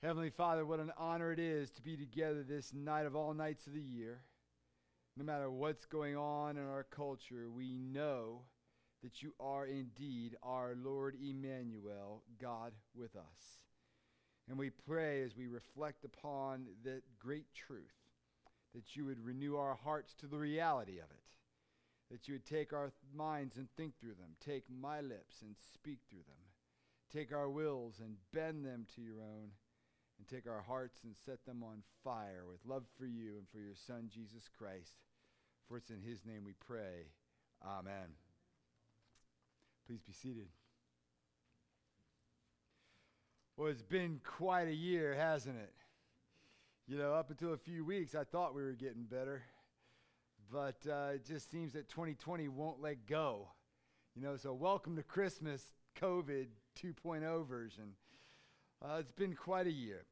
Heavenly Father, what an honor it is to be together this night of all nights of the year. No matter what's going on in our culture, we know that you are indeed our Lord Emmanuel, God with us. And we pray as we reflect upon that great truth that you would renew our hearts to the reality of it, that you would take our minds and think through them, take my lips and speak through them, take our wills and bend them to your own and take our hearts and set them on fire with love for you and for your Son, Jesus Christ. For it's in his name we pray. Amen. Please be seated. Well, it's been quite a year, hasn't it? You know, up until a few weeks, I thought we were getting better. But uh, it just seems that 2020 won't let go. You know, so welcome to Christmas, COVID 2.0 version. Uh, it's been quite a year.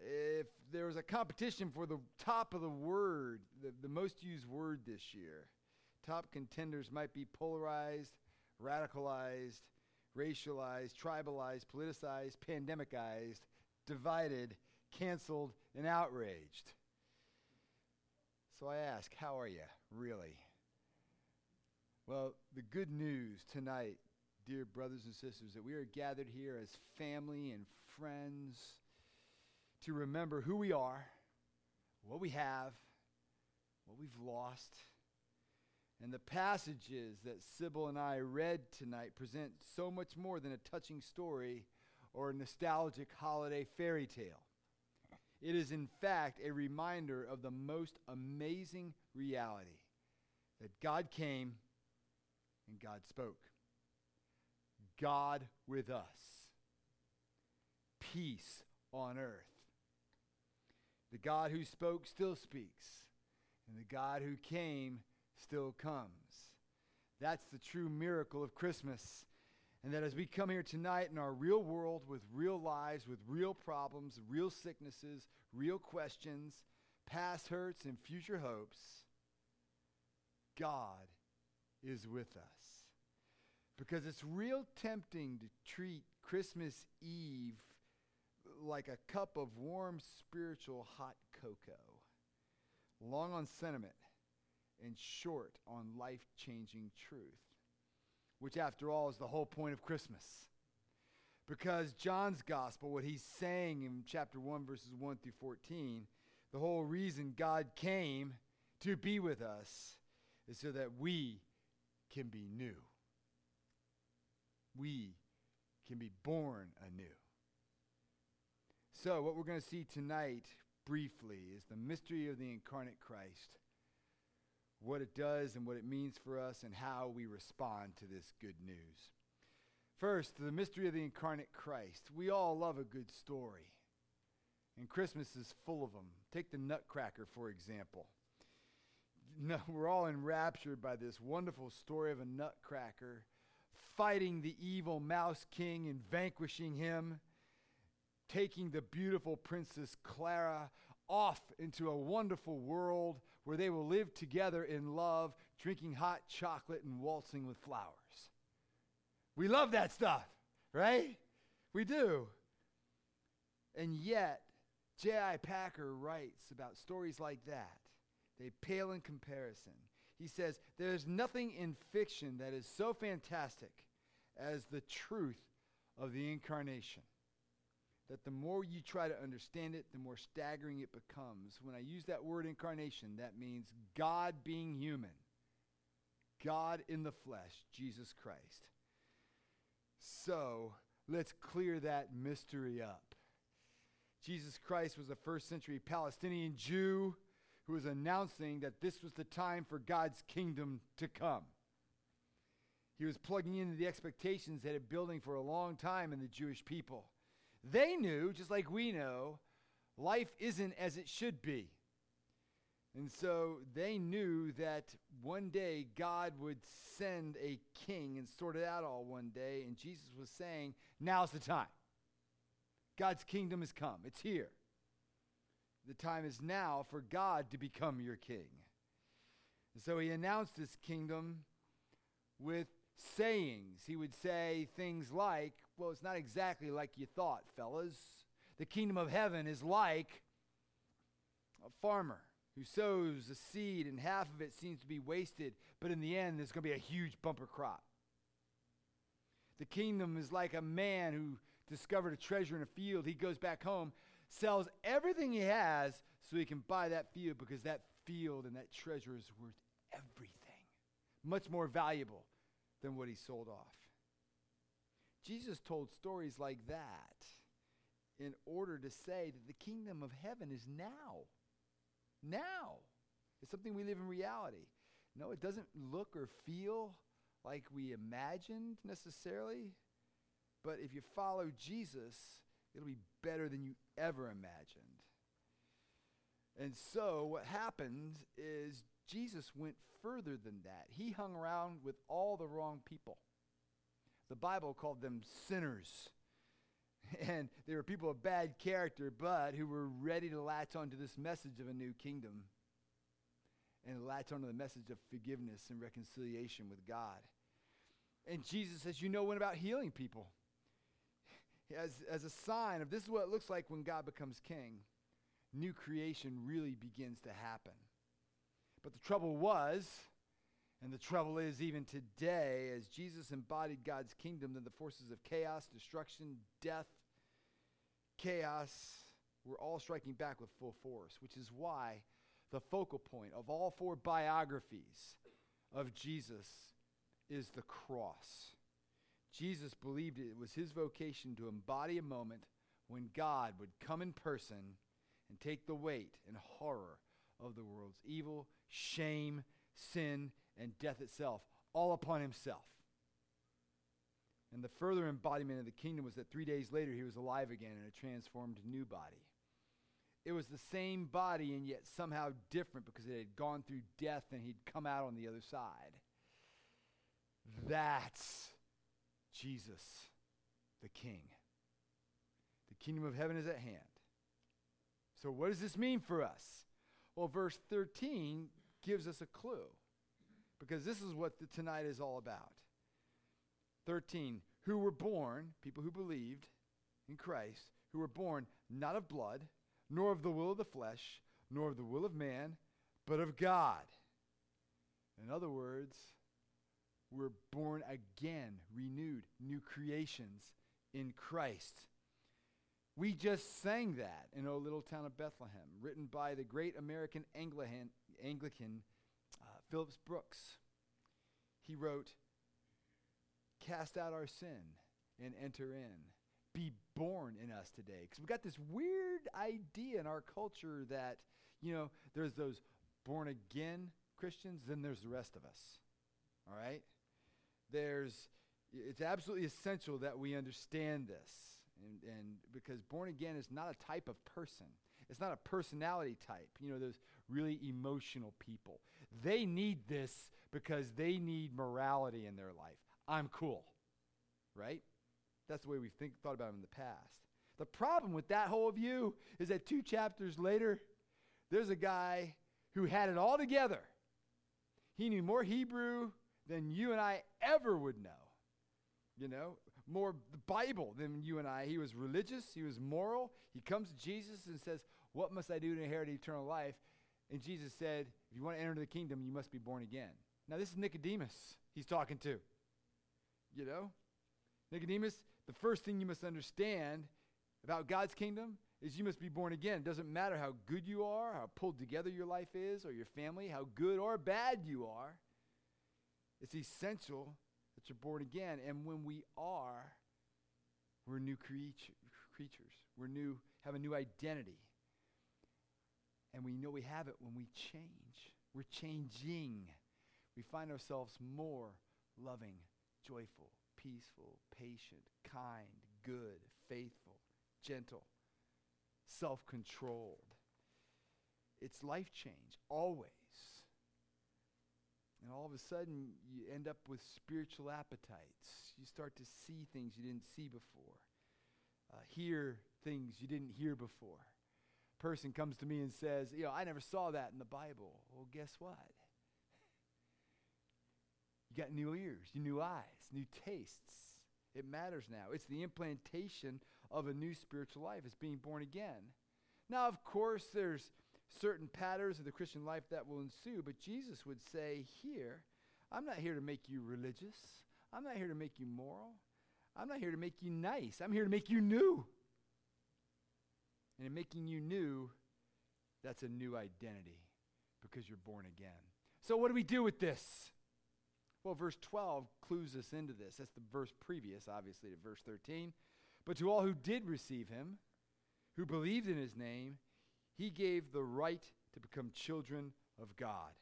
If there was a competition for the top of the word, the, the most used word this year, top contenders might be polarized, radicalized, racialized, tribalized, politicized, pandemicized, divided, canceled, and outraged. So I ask, how are you, really? Well, the good news tonight dear brothers and sisters, that we are gathered here as family and friends to remember who we are, what we have, what we've lost. And the passages that Sybil and I read tonight present so much more than a touching story or a nostalgic holiday fairy tale. It is, in fact, a reminder of the most amazing reality that God came and God spoke. God with us. Peace on earth. The God who spoke still speaks, and the God who came still comes. That's the true miracle of Christmas. And that as we come here tonight in our real world with real lives, with real problems, real sicknesses, real questions, past hurts, and future hopes, God is with us. Because it's real tempting to treat Christmas Eve like a cup of warm spiritual hot cocoa, long on sentiment and short on life changing truth, which, after all, is the whole point of Christmas. Because John's gospel, what he's saying in chapter 1, verses 1 through 14, the whole reason God came to be with us is so that we can be new we can be born anew. So, what we're going to see tonight, briefly, is the mystery of the incarnate Christ, what it does and what it means for us, and how we respond to this good news. First, the mystery of the incarnate Christ. We all love a good story, and Christmas is full of them. Take the Nutcracker, for example. No, we're all enraptured by this wonderful story of a nutcracker fighting the evil Mouse King and vanquishing him, taking the beautiful Princess Clara off into a wonderful world where they will live together in love, drinking hot chocolate and waltzing with flowers. We love that stuff, right? We do. And yet, J.I. Packer writes about stories like that. They pale in comparison. He says, There's nothing in fiction that is so fantastic as the truth of the incarnation. That the more you try to understand it, the more staggering it becomes. When I use that word incarnation, that means God being human, God in the flesh, Jesus Christ. So let's clear that mystery up. Jesus Christ was a first century Palestinian Jew who was announcing that this was the time for God's kingdom to come. He was plugging into the expectations that had been building for a long time in the Jewish people. They knew, just like we know, life isn't as it should be. And so they knew that one day God would send a king and sort it out all one day. And Jesus was saying, now's the time. God's kingdom has come, it's here. The time is now for God to become your king. And so he announced his kingdom with sayings. He would say things like, Well, it's not exactly like you thought, fellas. The kingdom of heaven is like a farmer who sows a seed and half of it seems to be wasted, but in the end, there's going to be a huge bumper crop. The kingdom is like a man who discovered a treasure in a field. He goes back home, sells everything he has so he can buy that field because that field and that treasure is worth everything, much more valuable than what he sold off. Jesus told stories like that in order to say that the kingdom of heaven is now. Now. It's something we live in reality. No, it doesn't look or feel like we imagined necessarily, but if you follow Jesus, it'll be better than you ever imagined. And so what happened is Jesus went further than that. He hung around with all the wrong people. The Bible called them sinners. And they were people of bad character, but who were ready to latch onto this message of a new kingdom and latch onto the message of forgiveness and reconciliation with God. And Jesus, as you know, went about healing people as, as a sign of this is what it looks like when God becomes king. New creation really begins to happen. But the trouble was, and the trouble is, even today, as Jesus embodied God's kingdom, then the forces of chaos, destruction, death, chaos were all striking back with full force, which is why the focal point of all four biographies of Jesus is the cross. Jesus believed it was his vocation to embody a moment when God would come in person and take the weight and horror of the world's evil, shame, sin, and death itself, all upon himself. And the further embodiment of the kingdom was that three days later he was alive again in a transformed new body. It was the same body and yet somehow different because it had gone through death and he'd come out on the other side. That's Jesus, the King. The kingdom of heaven is at hand. So, what does this mean for us? Well, verse 13 gives us a clue because this is what the, tonight is all about. 13, who were born, people who believed in Christ, who were born not of blood, nor of the will of the flesh, nor of the will of man, but of God. In other words, we're born again, renewed, new creations in Christ. We just sang that in O Little Town of Bethlehem, written by the great American Anglican, Anglican Phillips Brooks. He wrote, Cast out our sin and enter in. Be born in us today. Because we've got this weird idea in our culture that, you know, there's those born again Christians, then there's the rest of us. All right? There's, it's absolutely essential that we understand this. And, and because born again is not a type of person. It's not a personality type. You know, those really emotional people. They need this because they need morality in their life. I'm cool, right? That's the way we think thought about them in the past. The problem with that whole view is that two chapters later, there's a guy who had it all together. He knew more Hebrew than you and I ever would know. You know, more the Bible than you and I. He was religious, he was moral. He comes to Jesus and says, What must I do to inherit eternal life? And Jesus said, If you want to enter the kingdom, you must be born again. Now, this is Nicodemus he's talking to. You know? Nicodemus, the first thing you must understand about God's kingdom is you must be born again. It doesn't matter how good you are, how pulled together your life is, or your family, how good or bad you are. It's essential that you're born again. And when we are, we're new creature, creatures. We're new, have a new identity. And we know we have it when we change. We're changing. We find ourselves more loving, joyful, peaceful, patient, kind, good, faithful, gentle, self controlled. It's life change, always. And all of a sudden, you end up with spiritual appetites. You start to see things you didn't see before, uh, hear things you didn't hear before. Person comes to me and says, You know, I never saw that in the Bible. Well, guess what? You got new ears, new eyes, new tastes. It matters now. It's the implantation of a new spiritual life, It's being born again. Now, of course, there's certain patterns of the Christian life that will ensue, but Jesus would say here, I'm not here to make you religious. I'm not here to make you moral. I'm not here to make you nice. I'm here to make you new. And in making you new, that's a new identity because you're born again. So, what do we do with this? Well, verse 12 clues us into this. That's the verse previous, obviously, to verse 13. But to all who did receive him, who believed in his name, he gave the right to become children of God.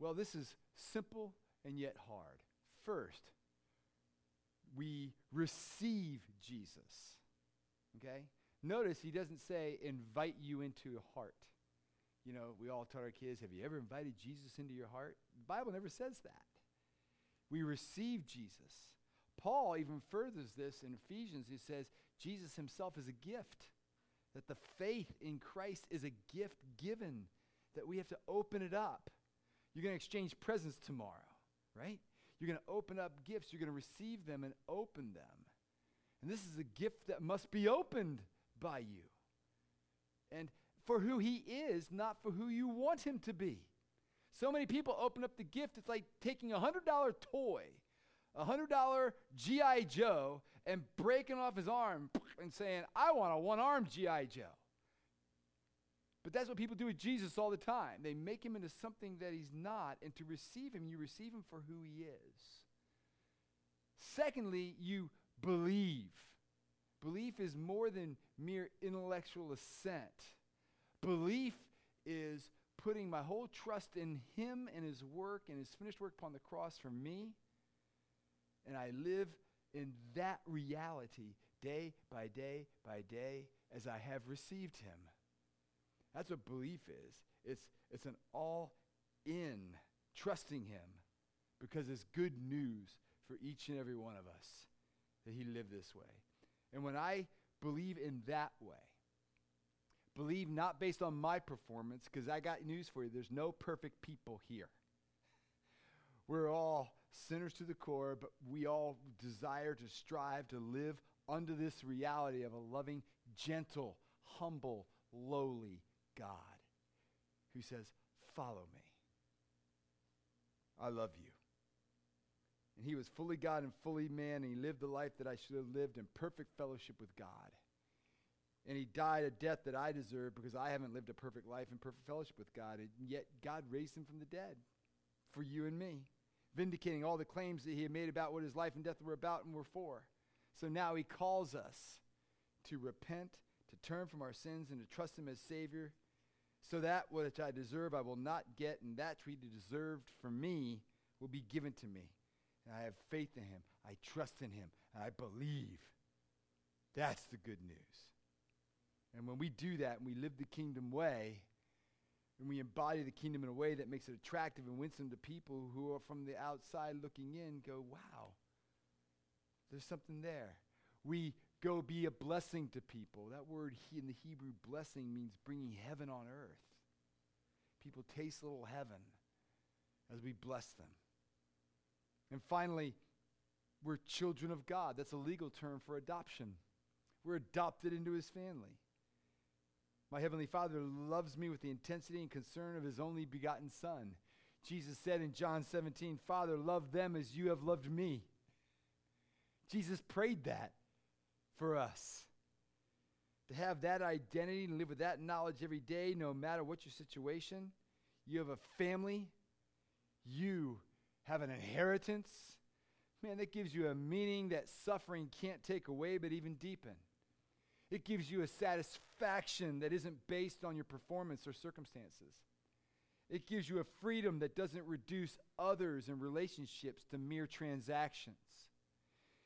Well, this is simple and yet hard. First, we receive Jesus. Okay? Notice he doesn't say invite you into a heart. You know, we all tell our kids, have you ever invited Jesus into your heart? The Bible never says that. We receive Jesus. Paul even furthers this in Ephesians. He says, Jesus himself is a gift, that the faith in Christ is a gift given, that we have to open it up. You're going to exchange presents tomorrow, right? You're going to open up gifts, you're going to receive them and open them. And this is a gift that must be opened by you. And for who he is, not for who you want him to be. So many people open up the gift, it's like taking a $100 toy, a $100 G.I. Joe, and breaking off his arm and saying, I want a one armed G.I. Joe. But that's what people do with Jesus all the time. They make him into something that he's not, and to receive him, you receive him for who he is. Secondly, you believe. Belief is more than mere intellectual assent. Belief is putting my whole trust in Him and His work and His finished work upon the cross for me. And I live in that reality day by day by day as I have received Him. That's what belief is. It's, it's an all in, trusting Him because it's good news for each and every one of us that He lived this way. And when I believe in that way, believe not based on my performance, because I got news for you there's no perfect people here. We're all sinners to the core, but we all desire to strive to live under this reality of a loving, gentle, humble, lowly God who says, Follow me. I love you. And he was fully God and fully man, and he lived the life that I should have lived in perfect fellowship with God. And he died a death that I deserve because I haven't lived a perfect life in perfect fellowship with God. And yet God raised him from the dead for you and me, vindicating all the claims that he had made about what his life and death were about and were for. So now he calls us to repent, to turn from our sins, and to trust him as Savior, so that which I deserve I will not get, and that which he deserved for me will be given to me and I have faith in him. I trust in him, and I believe. That's the good news. And when we do that and we live the kingdom way, and we embody the kingdom in a way that makes it attractive and winsome to people who are from the outside looking in, go, wow, there's something there. We go be a blessing to people. That word he, in the Hebrew, blessing, means bringing heaven on earth. People taste a little heaven as we bless them. And finally, we're children of God. That's a legal term for adoption. We're adopted into his family. My heavenly Father loves me with the intensity and concern of his only begotten Son. Jesus said in John 17, Father, love them as you have loved me. Jesus prayed that for us. To have that identity and live with that knowledge every day, no matter what your situation, you have a family, you have an inheritance. Man, that gives you a meaning that suffering can't take away but even deepen. It gives you a satisfaction that isn't based on your performance or circumstances. It gives you a freedom that doesn't reduce others and relationships to mere transactions.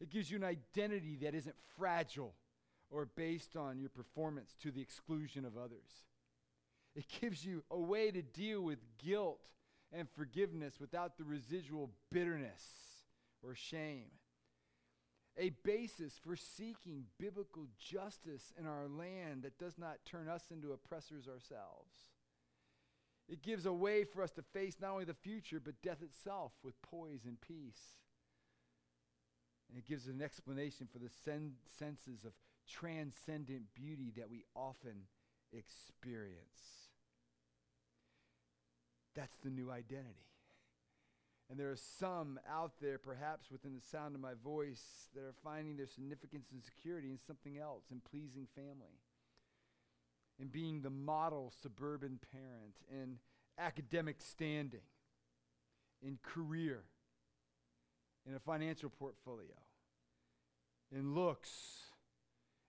It gives you an identity that isn't fragile or based on your performance to the exclusion of others. It gives you a way to deal with guilt and forgiveness without the residual bitterness or shame. A basis for seeking biblical justice in our land that does not turn us into oppressors ourselves. It gives a way for us to face not only the future, but death itself with poise and peace. And it gives an explanation for the sen- senses of transcendent beauty that we often experience. That's the new identity. And there are some out there, perhaps within the sound of my voice, that are finding their significance and security in something else, in pleasing family, in being the model suburban parent, in academic standing, in career, in a financial portfolio, in looks,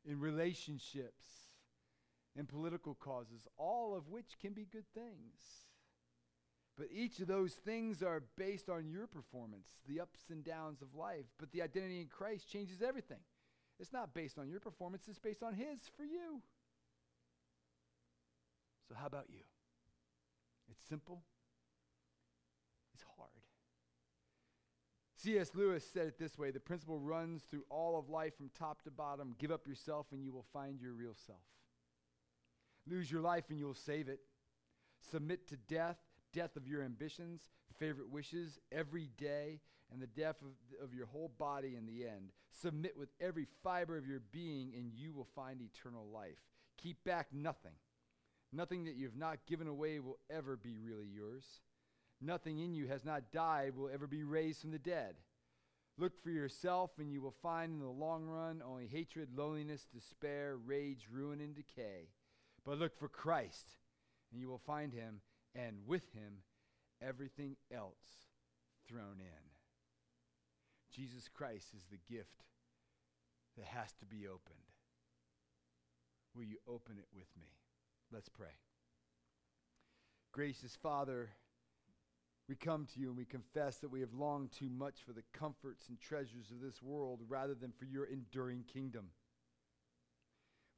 in relationships, in political causes, all of which can be good things. But each of those things are based on your performance, the ups and downs of life. But the identity in Christ changes everything. It's not based on your performance, it's based on His for you. So, how about you? It's simple, it's hard. C.S. Lewis said it this way the principle runs through all of life from top to bottom. Give up yourself, and you will find your real self. Lose your life, and you will save it. Submit to death, death of your ambitions, favorite wishes every day, and the death of, of your whole body in the end. Submit with every fiber of your being, and you will find eternal life. Keep back nothing. Nothing that you have not given away will ever be really yours. Nothing in you has not died will ever be raised from the dead. Look for yourself, and you will find in the long run only hatred, loneliness, despair, rage, ruin, and decay. But look for Christ, and you will find him and with him everything else thrown in. Jesus Christ is the gift that has to be opened. Will you open it with me? Let's pray. Gracious Father, we come to you and we confess that we have longed too much for the comforts and treasures of this world rather than for your enduring kingdom.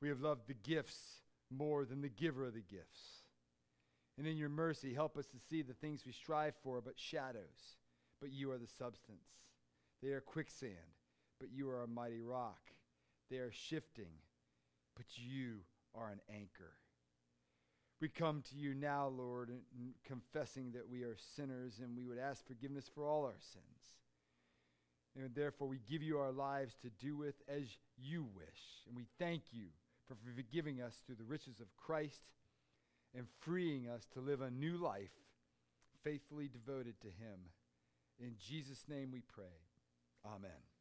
We have loved the gifts more than the giver of the gifts. And in your mercy, help us to see the things we strive for but shadows, but you are the substance. They are quicksand, but you are a mighty rock. They are shifting, but you are an anchor. We come to you now, Lord, confessing that we are sinners and we would ask forgiveness for all our sins. And therefore, we give you our lives to do with as you wish. And we thank you for forgiving us through the riches of Christ and freeing us to live a new life faithfully devoted to Him. In Jesus' name we pray. Amen.